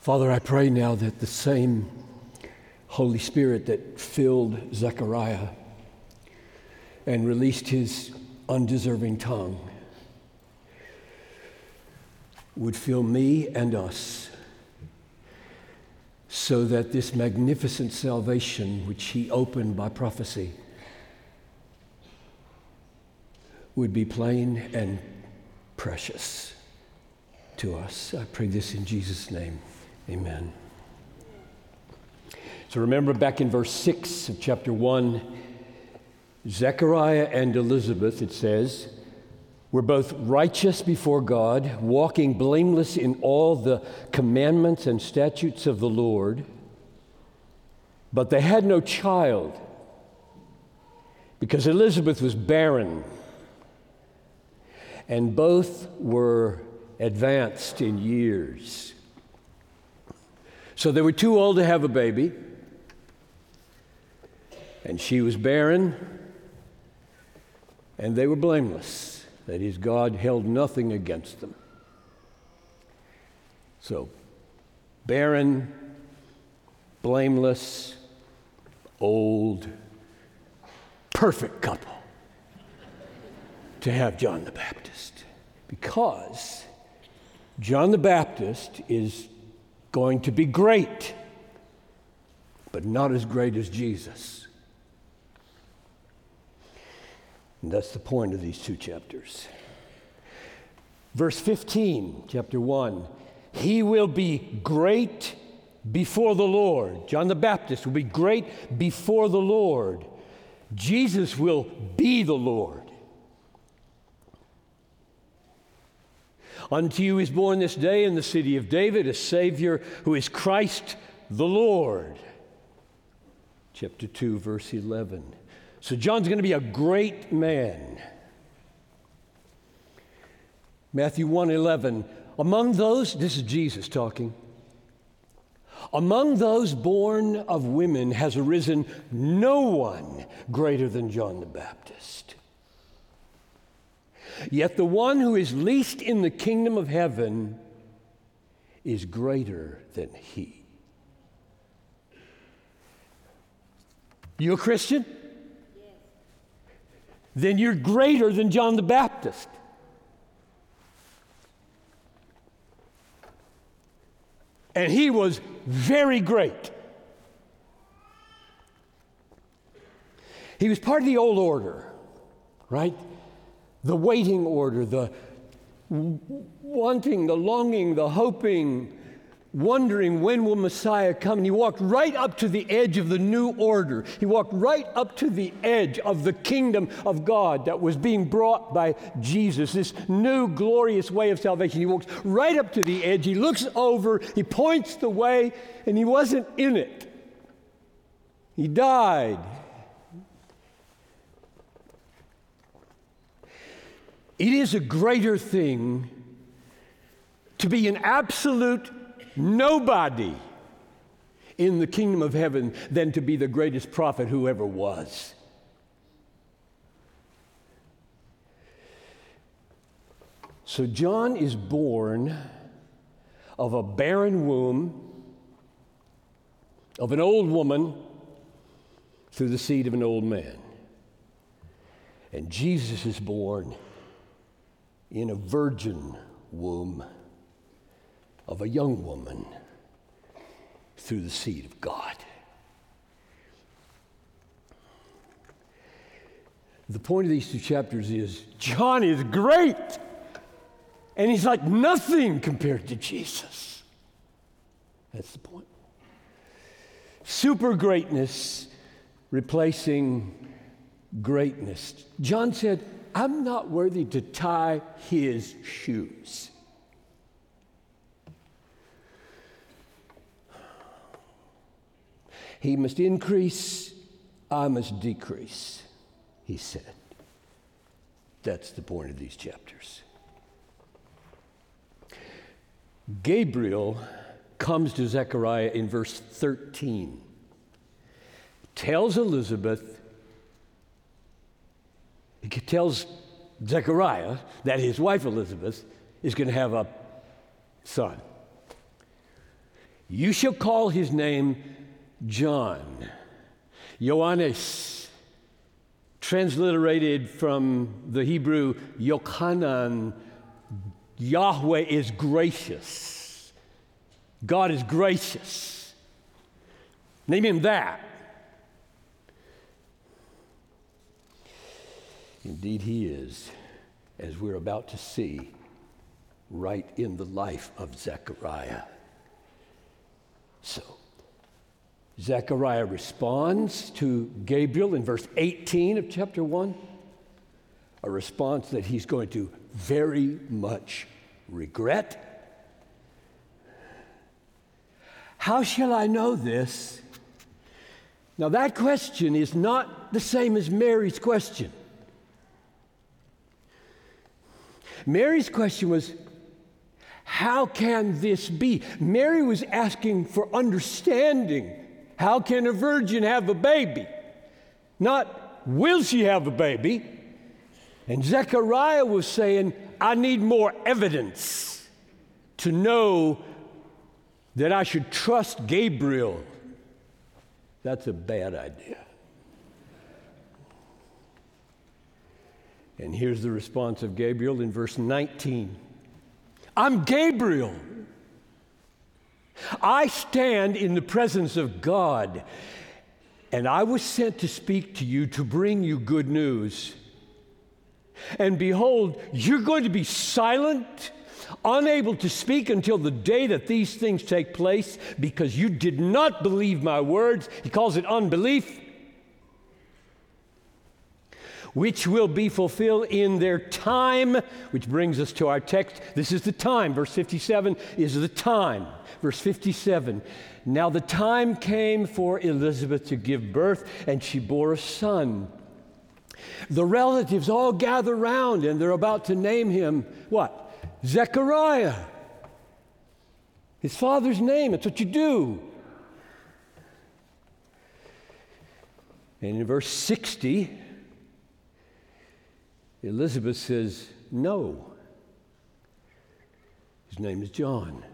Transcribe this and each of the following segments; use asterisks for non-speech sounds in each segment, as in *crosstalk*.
Father, I pray now that the same Holy Spirit that filled Zechariah and released his undeserving tongue would fill me and us so that this magnificent salvation which he opened by prophecy would be plain and precious to us. I pray this in Jesus' name. Amen. So remember back in verse 6 of chapter 1, Zechariah and Elizabeth, it says, were both righteous before God, walking blameless in all the commandments and statutes of the Lord, but they had no child because Elizabeth was barren, and both were advanced in years. So they were too old to have a baby, and she was barren, and they were blameless. That is, God held nothing against them. So, barren, blameless, old, perfect couple to have John the Baptist. Because John the Baptist is going to be great, but not as great as Jesus. And that's the point of these two chapters. Verse 15, chapter 1 He will be great before the Lord. John the Baptist will be great before the Lord. Jesus will be the Lord. Unto you is born this day in the city of David a Savior who is Christ the Lord. Chapter 2, verse 11. So John's going to be a great man. Matthew 1:11 Among those this is Jesus talking. Among those born of women has arisen no one greater than John the Baptist. Yet the one who is least in the kingdom of heaven is greater than he. You a Christian? then you're greater than John the Baptist. And he was very great. He was part of the old order, right? The waiting order, the wanting, the longing, the hoping, wondering when will Messiah come. And he walked right up to the edge of the new order. He walked right up to the edge of the kingdom of God that was being brought by Jesus, this new glorious way of salvation. He walks right up to the edge. He looks over, he points the way, and he wasn't in it. He died. It is a greater thing to be an absolute nobody in the kingdom of heaven than to be the greatest prophet who ever was. So John is born of a barren womb, of an old woman, through the seed of an old man. And Jesus is born in a virgin womb of a young woman through the seed of God. The point of these two chapters is John is great, and he's like nothing compared to Jesus. That's the point. Super greatness replacing greatness. John said, I'm not worthy to tie his shoes. He must increase, I must decrease, he said. That's the point of these chapters. Gabriel comes to Zechariah in verse 13, tells Elizabeth, tells Zechariah that his wife Elizabeth is going to have a son. You shall call his name John. Ioannis, transliterated from the Hebrew Yochanan, Yahweh is gracious. God is gracious. Name him that. Indeed, he is, as we're about to see right in the life of Zechariah. So, Zechariah responds to Gabriel in verse 18 of chapter 1, a response that he's going to very much regret. How shall I know this? Now, that question is not the same as Mary's question. Mary's question was, How can this be? Mary was asking for understanding. How can a virgin have a baby? Not, will she have a baby? And Zechariah was saying, I need more evidence to know that I should trust Gabriel. That's a bad idea. And here's the response of Gabriel in verse 19 I'm Gabriel. I stand in the presence of God, and I was sent to speak to you to bring you good news. And behold, you're going to be silent, unable to speak until the day that these things take place because you did not believe my words. He calls it unbelief which will be fulfilled in their time, which brings us to our text. This is the time. Verse 57 is the time. Verse 57 Now the time came for Elizabeth to give birth, and she bore a son. The relatives all gather round, and they're about to name him what? Zechariah. His father's name. That's what you do. And in verse 60, Elizabeth says, No. His name is John.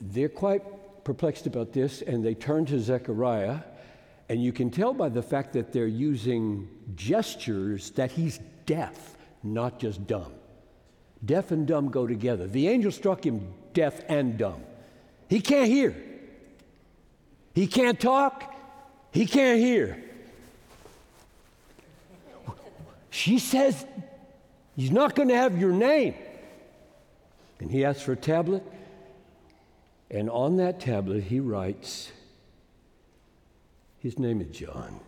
They're quite perplexed about this, and they turn to Zechariah, and you can tell by the fact that they're using gestures that he's deaf, not just dumb. Deaf and dumb go together. The angel struck him deaf and dumb. He can't hear, he can't talk, he can't hear. She says, He's not going to have your name. And he asks for a tablet. And on that tablet, he writes, His name is John.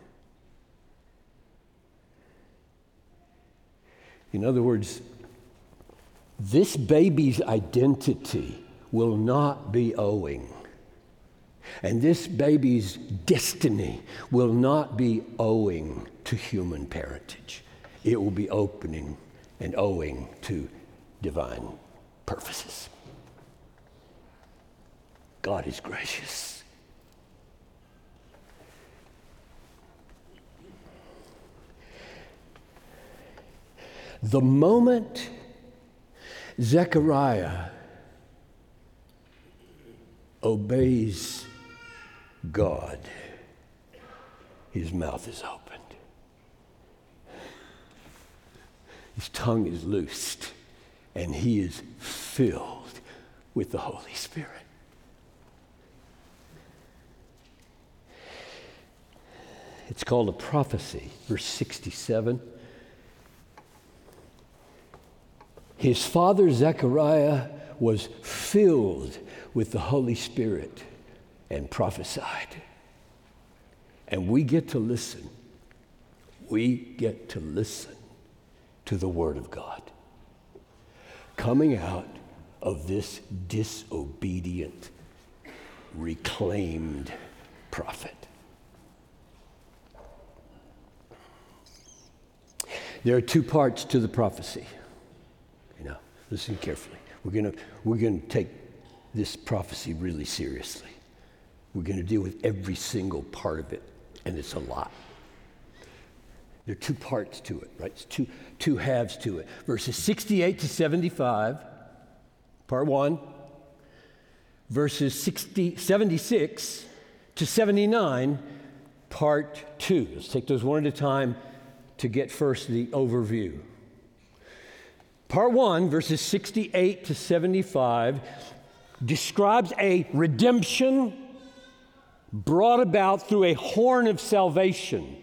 In other words, this baby's identity will not be owing and this baby's destiny will not be owing to human parentage, it will be opening and owing to divine purposes. God is gracious. The moment Zechariah obeys God, his mouth is opened. His tongue is loosed, and he is filled with the Holy Spirit. It's called a prophecy, verse 67. His father Zechariah was filled with the Holy Spirit and prophesied. And we get to listen. We get to listen to the Word of God coming out of this disobedient, reclaimed prophet. There are two parts to the prophecy. You know, listen carefully. We're going we're to take this prophecy really seriously. We're going to deal with every single part of it, and it's a lot. There are two parts to it, right? It's two, two halves to it. Verses 68 to 75, part one. Verses 60, 76 to 79, part two. Let's take those one at a time to get first the overview. Part one, verses 68 to 75, describes a redemption brought about through a horn of salvation.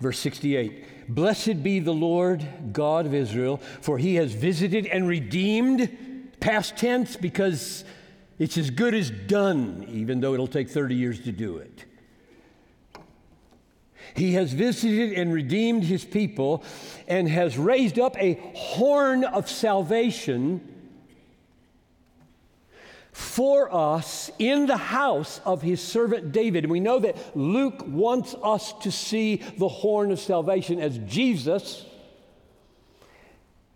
Verse 68 Blessed be the Lord God of Israel, for he has visited and redeemed, past tense, because it's as good as done, even though it'll take 30 years to do it. He has visited and redeemed his people and has raised up a horn of salvation for us in the house of his servant David. And we know that Luke wants us to see the horn of salvation as Jesus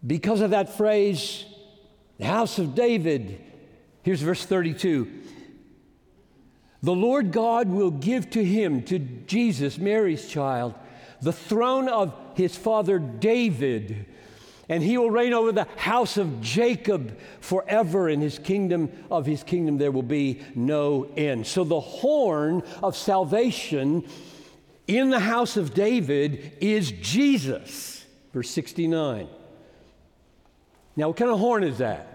because of that phrase, the house of David. Here's verse 32 the Lord God will give to him, to Jesus, Mary's child, the throne of his father David, and he will reign over the house of Jacob forever. In his kingdom, of his kingdom, there will be no end. So the horn of salvation in the house of David is Jesus. Verse 69. Now, what kind of horn is that?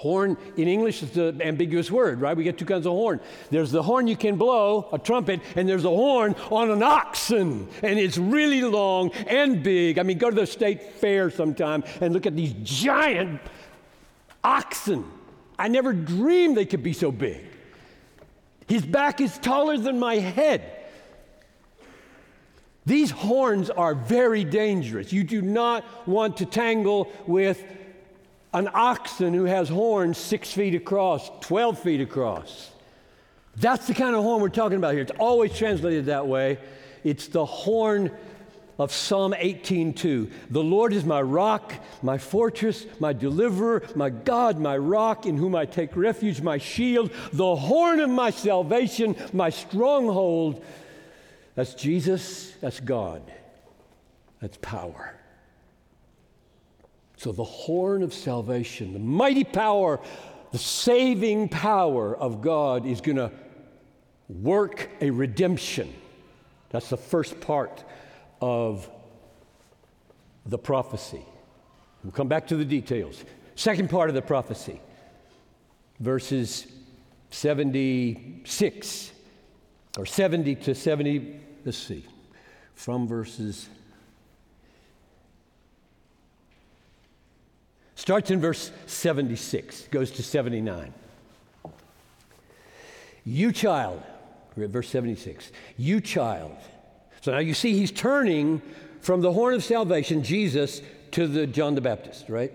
Horn in English is an ambiguous word, right? We get two kinds of horn. There's the horn you can blow, a trumpet, and there's a horn on an oxen, and it's really long and big. I mean, go to the state fair sometime and look at these giant oxen. I never dreamed they could be so big. His back is taller than my head. These horns are very dangerous. You do not want to tangle with an oxen who has horns six feet across, 12 feet across. That's the kind of horn we're talking about here. It's always translated that way. It's the horn of Psalm 18:2. The Lord is my rock, my fortress, my deliverer, my God, my rock in whom I take refuge, my shield, the horn of my salvation, my stronghold. That's Jesus, that's God. That's power. So, the horn of salvation, the mighty power, the saving power of God is going to work a redemption. That's the first part of the prophecy. We'll come back to the details. Second part of the prophecy, verses 76 or 70 to 70, let's see, from verses Starts in verse 76, goes to 79. You child, verse 76. You child. So now you see he's turning from the horn of salvation, Jesus, to the John the Baptist, right?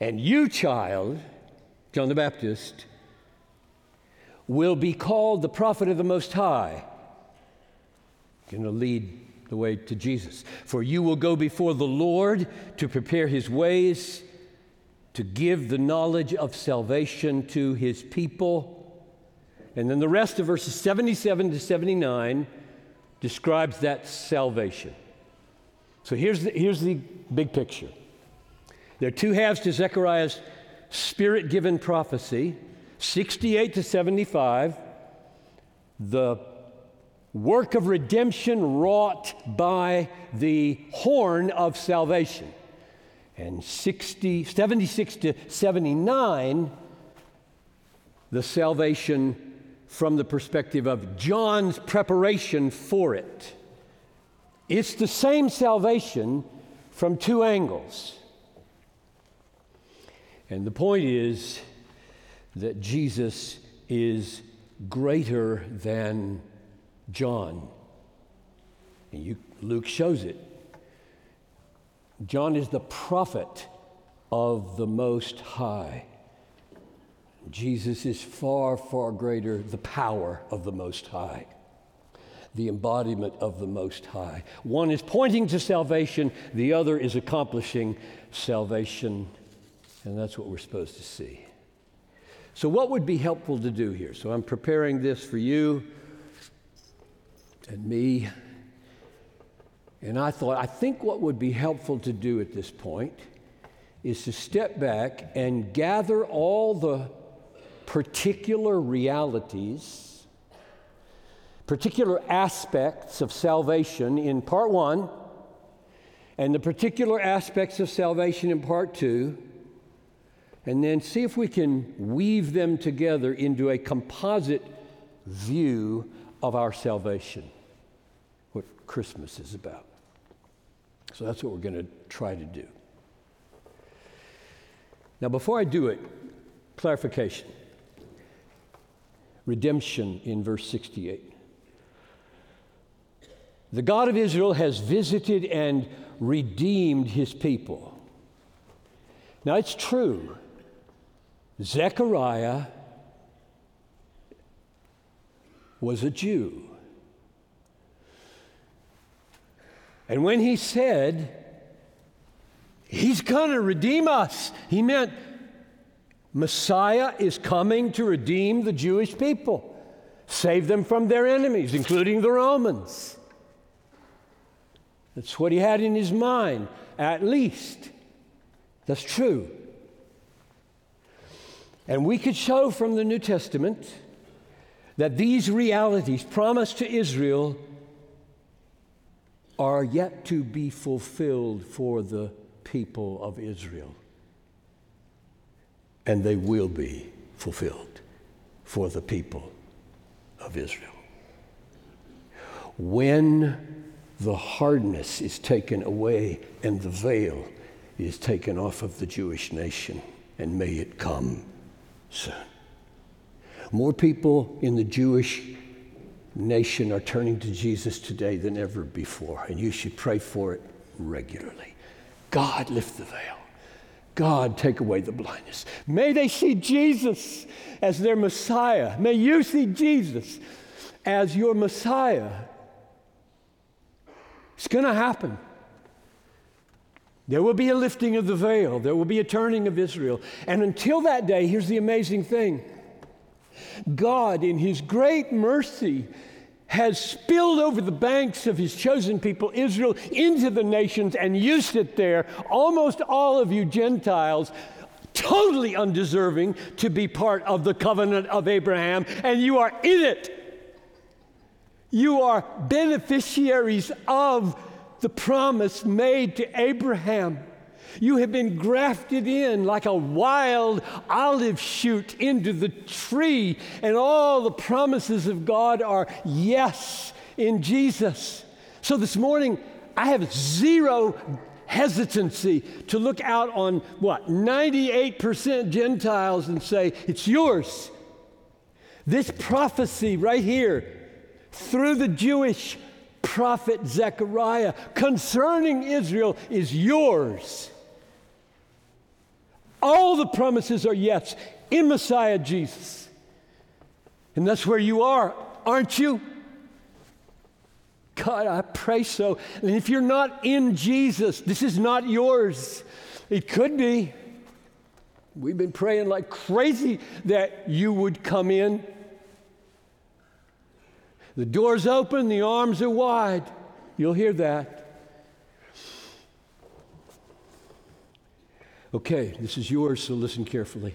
And you child, John the Baptist, will be called the prophet of the Most High. Going to lead the way to Jesus. For you will go before the Lord to prepare his ways, to give the knowledge of salvation to his people. And then the rest of verses 77 to 79 describes that salvation. So here's the, here's the big picture. There are two halves to Zechariah's spirit given prophecy 68 to 75, the work of redemption wrought by the horn of salvation. And 60, 76 to 79, the salvation from the perspective of John's preparation for it. It's the same salvation from two angles. And the point is that Jesus is greater than John. And you, Luke shows it. John is the prophet of the Most High. Jesus is far, far greater, the power of the Most High, the embodiment of the Most High. One is pointing to salvation, the other is accomplishing salvation, and that's what we're supposed to see. So, what would be helpful to do here? So, I'm preparing this for you and me. And I thought, I think what would be helpful to do at this point is to step back and gather all the particular realities, particular aspects of salvation in part one, and the particular aspects of salvation in part two, and then see if we can weave them together into a composite view of our salvation, Christmas is about. So that's what we're going to try to do. Now, before I do it, clarification redemption in verse 68. The God of Israel has visited and redeemed his people. Now, it's true. Zechariah was a Jew. And when he said, He's going to redeem us, he meant Messiah is coming to redeem the Jewish people, save them from their enemies, including the Romans. That's what he had in his mind, at least. That's true. And we could show from the New Testament that these realities promised to Israel are yet to be fulfilled for the people of Israel. And they will be fulfilled for the people of Israel. When the hardness is taken away and the veil is taken off of the Jewish nation, and may it come soon. More people in the Jewish nation are turning to Jesus today than ever before, and you should pray for it regularly. God, lift the veil. God, take away the blindness. May they see Jesus as their Messiah. May you see Jesus as your Messiah. It's going to happen. There will be a lifting of the veil, there will be a turning of Israel. And until that day, here's the amazing thing God, in His great mercy, has spilled over the banks of His chosen people, Israel, into the nations and used it there. Almost all of you Gentiles totally undeserving to be part of the covenant of Abraham, and you are in it. You are beneficiaries of the promise made to Abraham. You have been grafted in like a wild olive shoot into the tree, and all the promises of God are yes in Jesus. So this morning, I have zero hesitancy to look out on what, 98% Gentiles and say, It's yours. This prophecy right here, through the Jewish prophet Zechariah concerning Israel is yours. All the promises are yes in Messiah Jesus. And that's where you are, aren't you? God, I pray so. And if you're not in Jesus, this is not yours. It could be. We've been praying like crazy that you would come in. The door's open, the arms are wide. You'll hear that. Okay, this is yours, so listen carefully.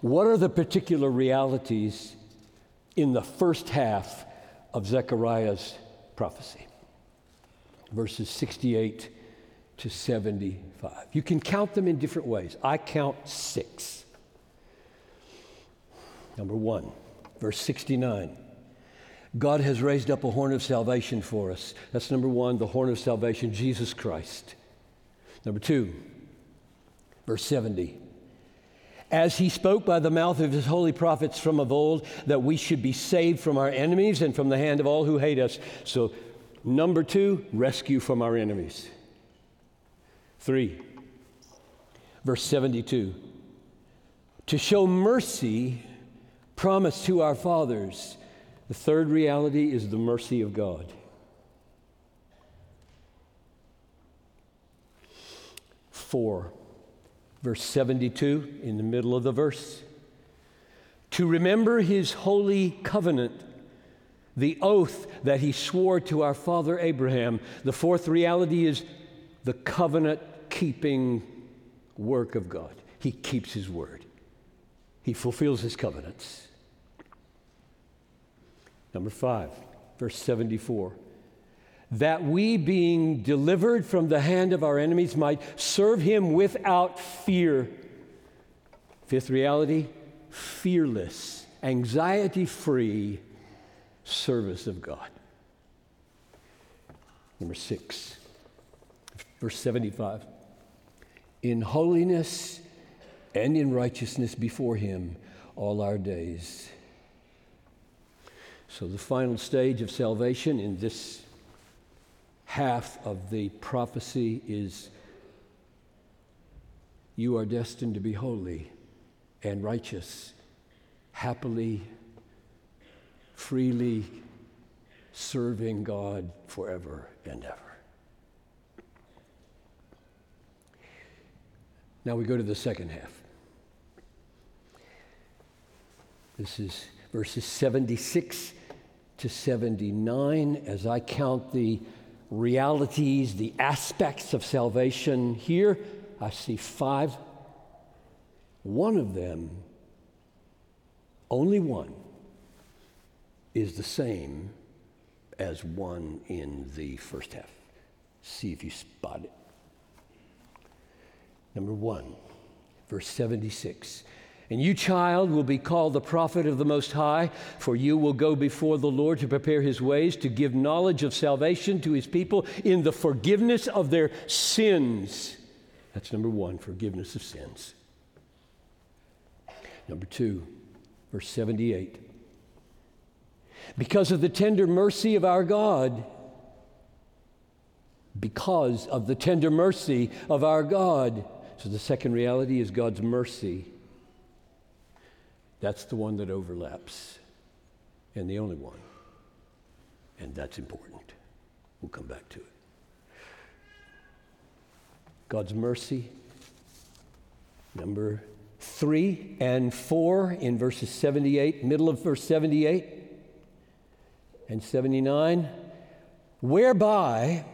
What are the particular realities in the first half of Zechariah's prophecy? Verses 68 to 75. You can count them in different ways. I count six. Number one, verse 69. God has raised up a horn of salvation for us. That's number one, the horn of salvation, Jesus Christ. Number two, verse 70. As he spoke by the mouth of his holy prophets from of old, that we should be saved from our enemies and from the hand of all who hate us. So, number two, rescue from our enemies. Three, verse 72. To show mercy promised to our fathers the third reality is the mercy of God. Four, verse 72, in the middle of the verse. To remember his holy covenant the oath that he swore to our father Abraham. The fourth reality is the covenant keeping work of God. He keeps his word, he fulfills his covenants. Number five, verse 74 that we, being delivered from the hand of our enemies, might serve him without fear. Fifth reality fearless, anxiety free service of God. Number six, verse 75 in holiness and in righteousness before him all our days. So, the final stage of salvation in this half of the prophecy is you are destined to be holy and righteous, happily, freely serving God forever and ever. Now we go to the second half. This is verses 76 to 79 as I count the realities, the aspects of salvation here. I see five. One of them, only one, is the same as one in the first half. See if you spot it. Number one, verse 76. And you, child, will be called the prophet of the Most High, for you will go before the Lord to prepare his ways, to give knowledge of salvation to his people in the forgiveness of their sins. That's number one, forgiveness of sins. Number two, verse 78. Because of the tender mercy of our God, because of the tender mercy of our God. So the second reality is God's mercy. That's the one that overlaps, and the only one. And that's important. We'll come back to it. God's mercy. Number three and four in verses 78, middle of verse 78 and 79, whereby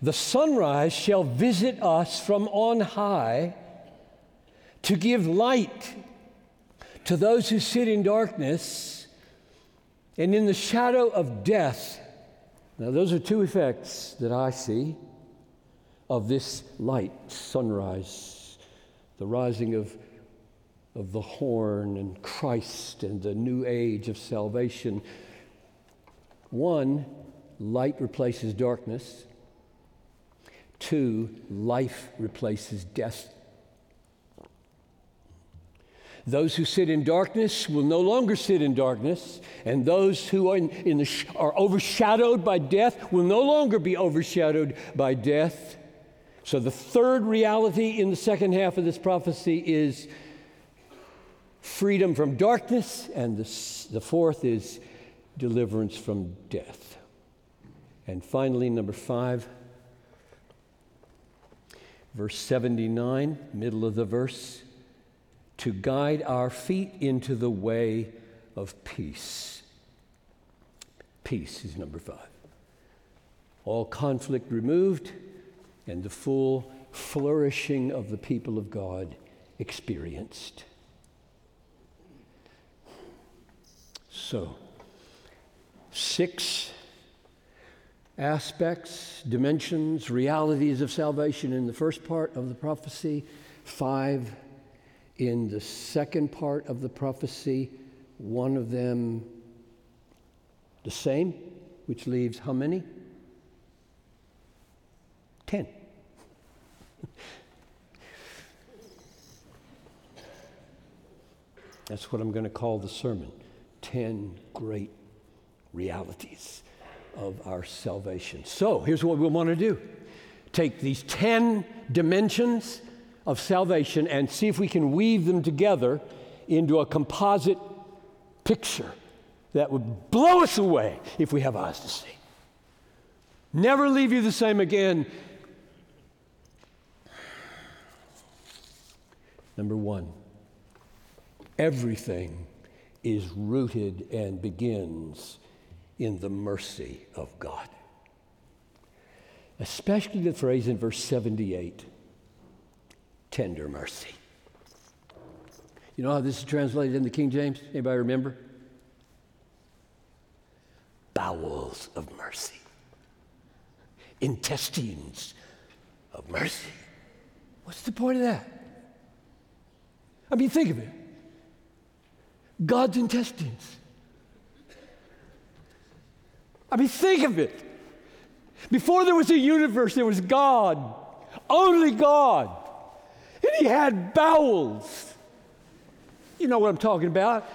the sunrise shall visit us from on high to give light to those who sit in darkness and in the shadow of death. Now, those are two effects that I see of this light, sunrise, the rising of, of the horn and Christ and the new age of salvation. One, light replaces darkness. Two, life replaces death. Those who sit in darkness will no longer sit in darkness, and those who are, in, in the, are overshadowed by death will no longer be overshadowed by death. So, the third reality in the second half of this prophecy is freedom from darkness, and the, the fourth is deliverance from death. And finally, number five, verse 79, middle of the verse, to guide our feet into the way of peace. Peace is number five. All conflict removed and the full flourishing of the people of God experienced. So, six aspects, dimensions, realities of salvation in the first part of the prophecy, five in the second part of the prophecy, one of them the same, which leaves how many? Ten. *laughs* That's what I'm going to call the sermon. Ten great realities of our salvation. So here's what we want to do take these 10 dimensions of salvation and see if we can weave them together into a composite picture that would blow us away if we have eyes to see. Never leave you the same again. Number one, everything is rooted and begins in the mercy of God. Especially the phrase in verse 78 tender mercy. You know how this is translated in the King James? Anybody remember? Bowels of mercy, intestines of mercy. What's the point of that? I mean, think of it God's intestines. I mean, think of it. Before there was a universe, there was God, only God. And He had bowels. You know what I'm talking about.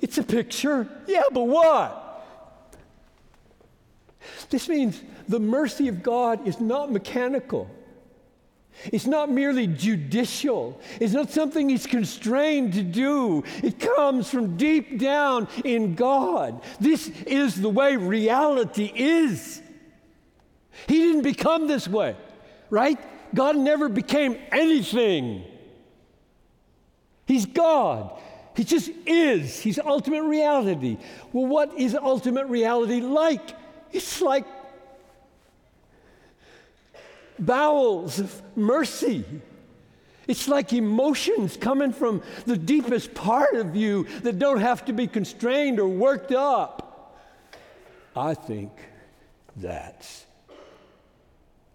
It's a picture. Yeah, but what? This means the mercy of God is not mechanical. It's not merely judicial. It's not something he's constrained to do. It comes from deep down in God. This is the way reality is. He didn't become this way, right? God never became anything. He's God. He just is. He's ultimate reality. Well, what is ultimate reality like? It's like bowels of mercy. It's like emotions coming from the deepest part of you that don't have to be constrained or worked up. I think that's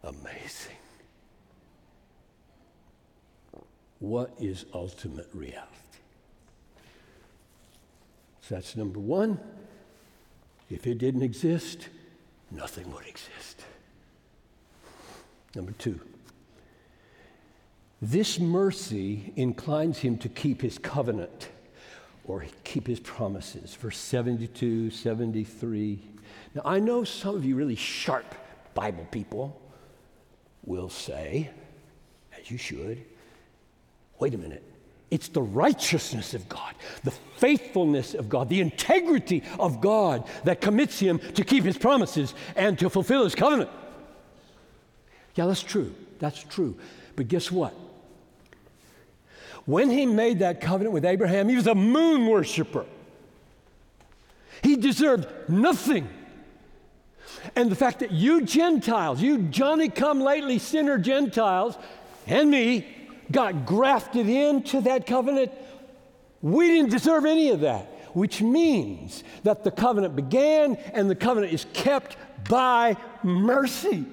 amazing. What is ultimate reality? So that's number one. If it didn't exist, nothing would exist. Number two, this mercy inclines him to keep his covenant or keep his promises. Verse 72, 73. Now, I know some of you really sharp Bible people will say, as you should, wait a minute. It's the righteousness of God, the faithfulness of God, the integrity of God that commits him to keep his promises and to fulfill his covenant. Yeah, that's true. That's true. But guess what? When he made that covenant with Abraham, he was a moon worshiper. He deserved nothing. And the fact that you Gentiles, you Johnny come lately sinner Gentiles, and me, got grafted into that covenant, we didn't deserve any of that, which means that the covenant began and the covenant is kept by mercy.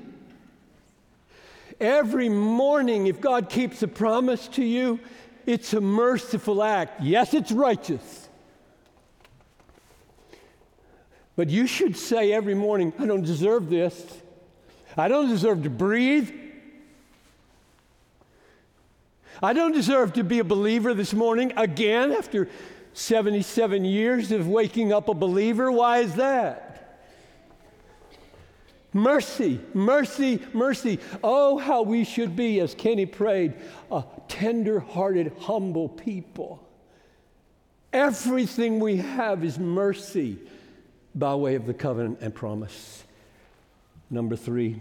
Every morning, if God keeps a promise to you, it's a merciful act. Yes, it's righteous. But you should say every morning, I don't deserve this. I don't deserve to breathe. I don't deserve to be a believer this morning again after 77 years of waking up a believer. Why is that? Mercy, mercy, mercy. Oh, how we should be, as Kenny prayed, a tender hearted, humble people. Everything we have is mercy by way of the covenant and promise. Number three,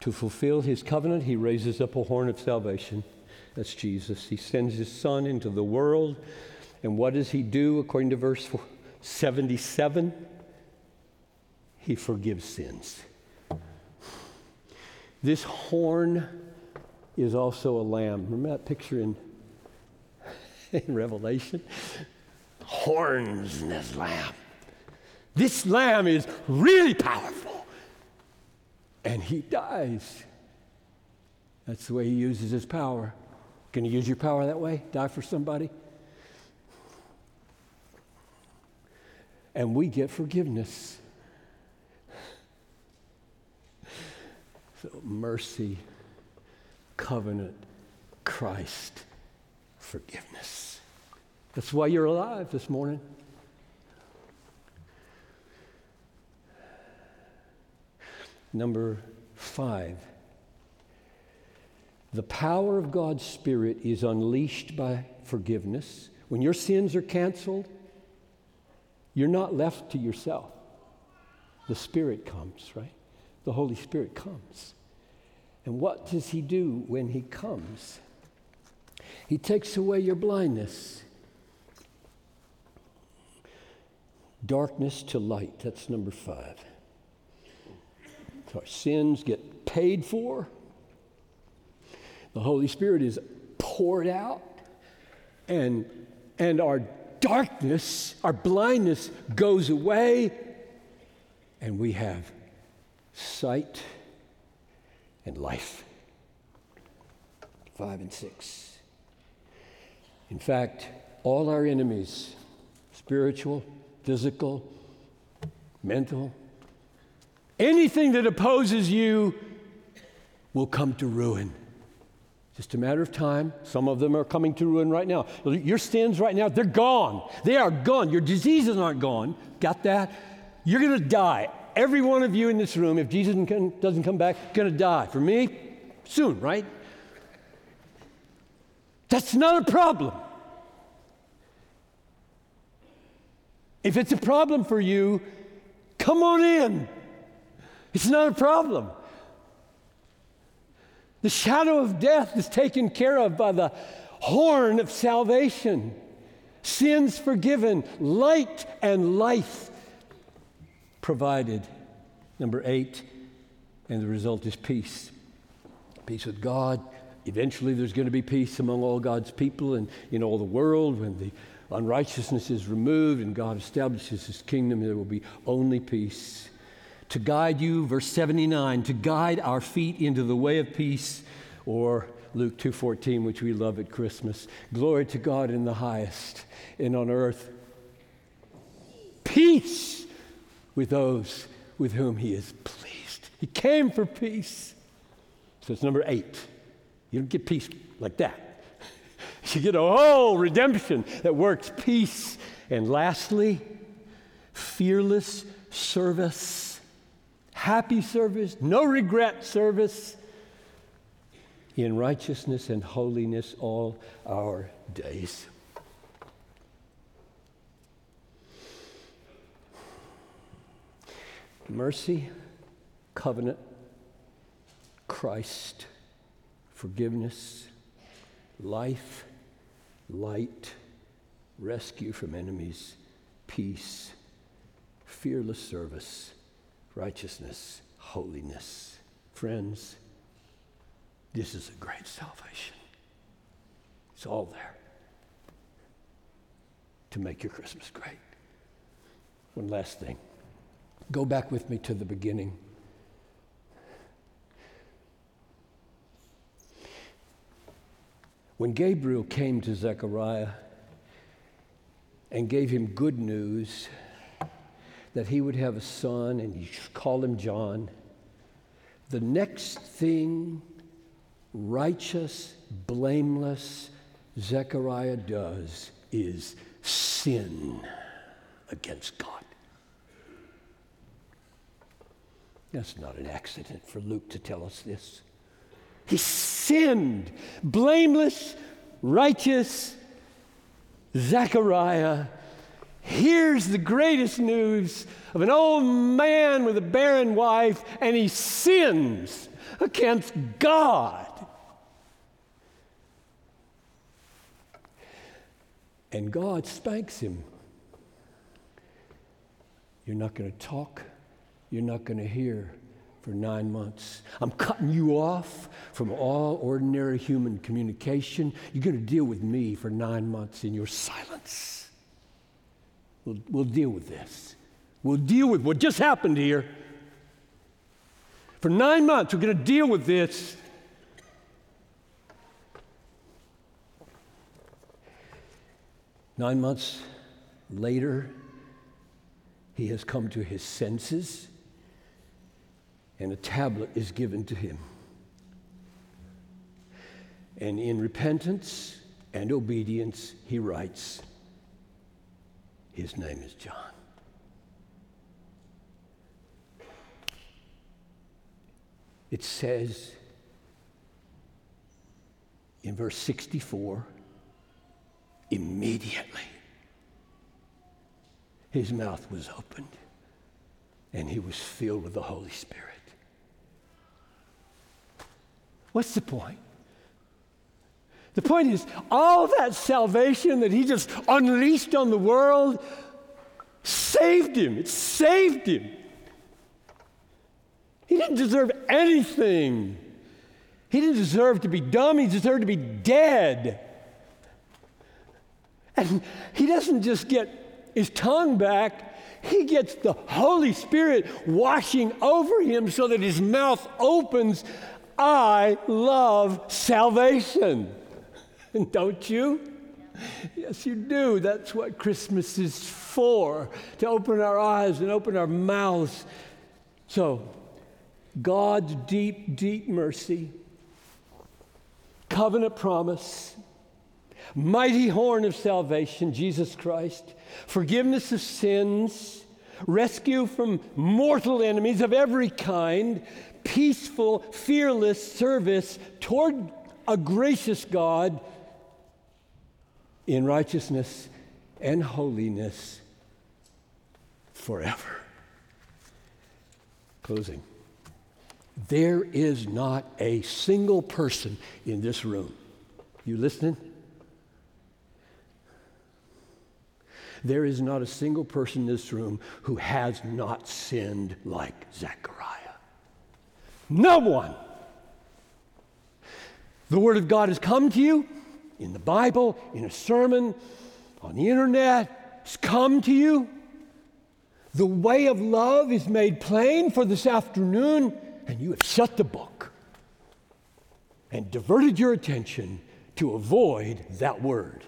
to fulfill his covenant, he raises up a horn of salvation. That's Jesus. He sends his son into the world. And what does he do according to verse 77? He forgives sins. This horn is also a lamb. Remember that picture in, *laughs* in Revelation? Horns in this lamb. This lamb is really powerful. And he dies. That's the way he uses his power. Can you use your power that way? Die for somebody? And we get forgiveness. So, mercy, covenant, Christ, forgiveness. That's why you're alive this morning. Number five, the power of God's Spirit is unleashed by forgiveness. When your sins are canceled, you're not left to yourself. The Spirit comes, right? the Holy Spirit comes. And what does He do when He comes? He takes away your blindness. darkness to light. That's number five. Our sins get paid for. The Holy Spirit is poured out, and, and our darkness, our blindness goes away, and we have sight and life. Five and six. In fact, all our enemies, spiritual, physical, mental, anything that opposes you will come to ruin. Just a matter of time. Some of them are coming to ruin right now. Your sins right now, they're gone. They are gone. Your diseases aren't gone. Got that? You're going to die. Every one of you in this room, if Jesus doesn't come back, going to die. For me, soon, right? That's not a problem. If it's a problem for you, come on in. It's not a problem. The shadow of death is taken care of by the horn of salvation. Sins forgiven, light and life provided. Number eight, and the result is peace. Peace with God. Eventually, there's going to be peace among all God's people and in all the world when the unrighteousness is removed and God establishes his kingdom. There will be only peace to guide you, verse 79, to guide our feet into the way of peace, or Luke 2:14, which we love at Christmas. Glory to God in the highest, and on earth peace with those with whom he is pleased. He came for peace. So it's number 8. You don't get peace like that. *laughs* You get a whole redemption that works peace. And lastly, fearless service happy service, no regret service in righteousness and holiness all our days. Mercy, covenant, Christ, forgiveness, life, light, rescue from enemies, peace, fearless service righteousness, holiness. Friends, this is a great salvation. It's all there to make your Christmas great. One last thing. Go back with me to the beginning. When Gabriel came to Zechariah and gave him good news, that he would have a son and you call him John. The next thing righteous, blameless Zechariah does is sin against God. That's not an accident for Luke to tell us this. He sinned. Blameless, righteous Zechariah hears the greatest news of an old man with a barren wife, and he sins against God. And God spanks him. You're not going to talk, you're not going to hear for nine months. I'm cutting you off from all ordinary human communication. You're going to deal with me for nine months in your silence. We'll, we'll deal with this. We'll deal with what just happened here. For nine months, we're going to deal with this. Nine months later, he has come to his senses, and a tablet is given to him. And in repentance and obedience, he writes, his name is John. It says in verse 64 immediately his mouth was opened and he was filled with the Holy Spirit. What's the point? The point is, all that salvation that he just unleashed on the world, saved him. It saved him. He didn't deserve anything. He didn't deserve to be dumb, he deserved to be dead. And he doesn't just get his tongue back, he gets the Holy Spirit washing over him so that his mouth opens. I love salvation. *laughs* Don't you? Yes, you do. That's what Christmas is for to open our eyes and open our mouths. So, God's deep, deep mercy, covenant promise, mighty horn of salvation, Jesus Christ, forgiveness of sins, rescue from mortal enemies of every kind, peaceful, fearless service toward a gracious God in righteousness and holiness forever. Closing. There is not a single person in this room. You listening? There is not a single person in this room who has not sinned like Zechariah. No one. The Word of God has come to you in the Bible, in a sermon, on the internet. It's come to you. The way of love is made plain for this afternoon, and you have shut the book and diverted your attention to avoid that word.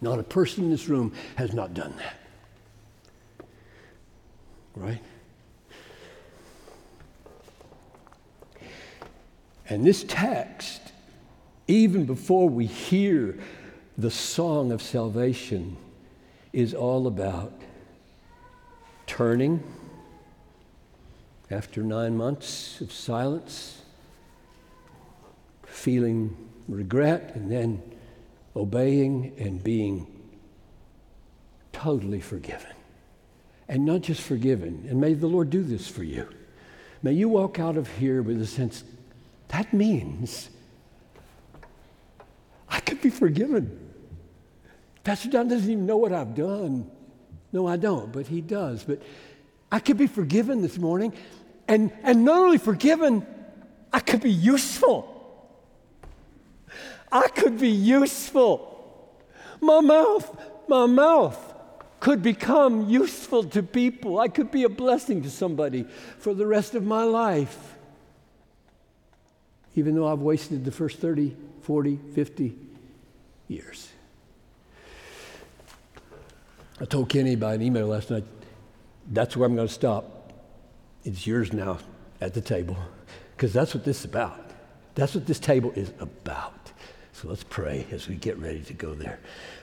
Not a person in this room has not done that. Right? And this text, even before we hear the song of salvation, is all about turning after nine months of silence, feeling regret, and then obeying and being totally forgiven. And not just forgiven, and may the Lord do this for you. May you walk out of here with a sense that means I could be forgiven. Pastor John doesn't even know what I've done. No, I don't, but he does. But I could be forgiven this morning, and, and not only forgiven, I could be useful. I could be useful. My mouth, my mouth could become useful to people. I could be a blessing to somebody for the rest of my life. Even though I've wasted the first 30, 40, 50 years. I told Kenny by an email last night, that's where I'm going to stop. It's yours now at the table, because that's what this is about. That's what this table is about. So let's pray as we get ready to go there.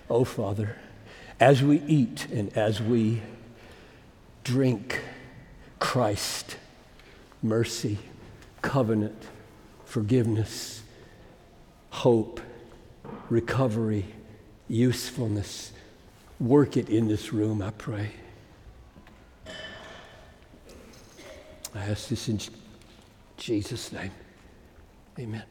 Oh, Father, as we eat and as we drink Christ, mercy, covenant, forgiveness, hope, recovery, usefulness, work it in this room, I pray. I ask this in Jesus' name. Amen.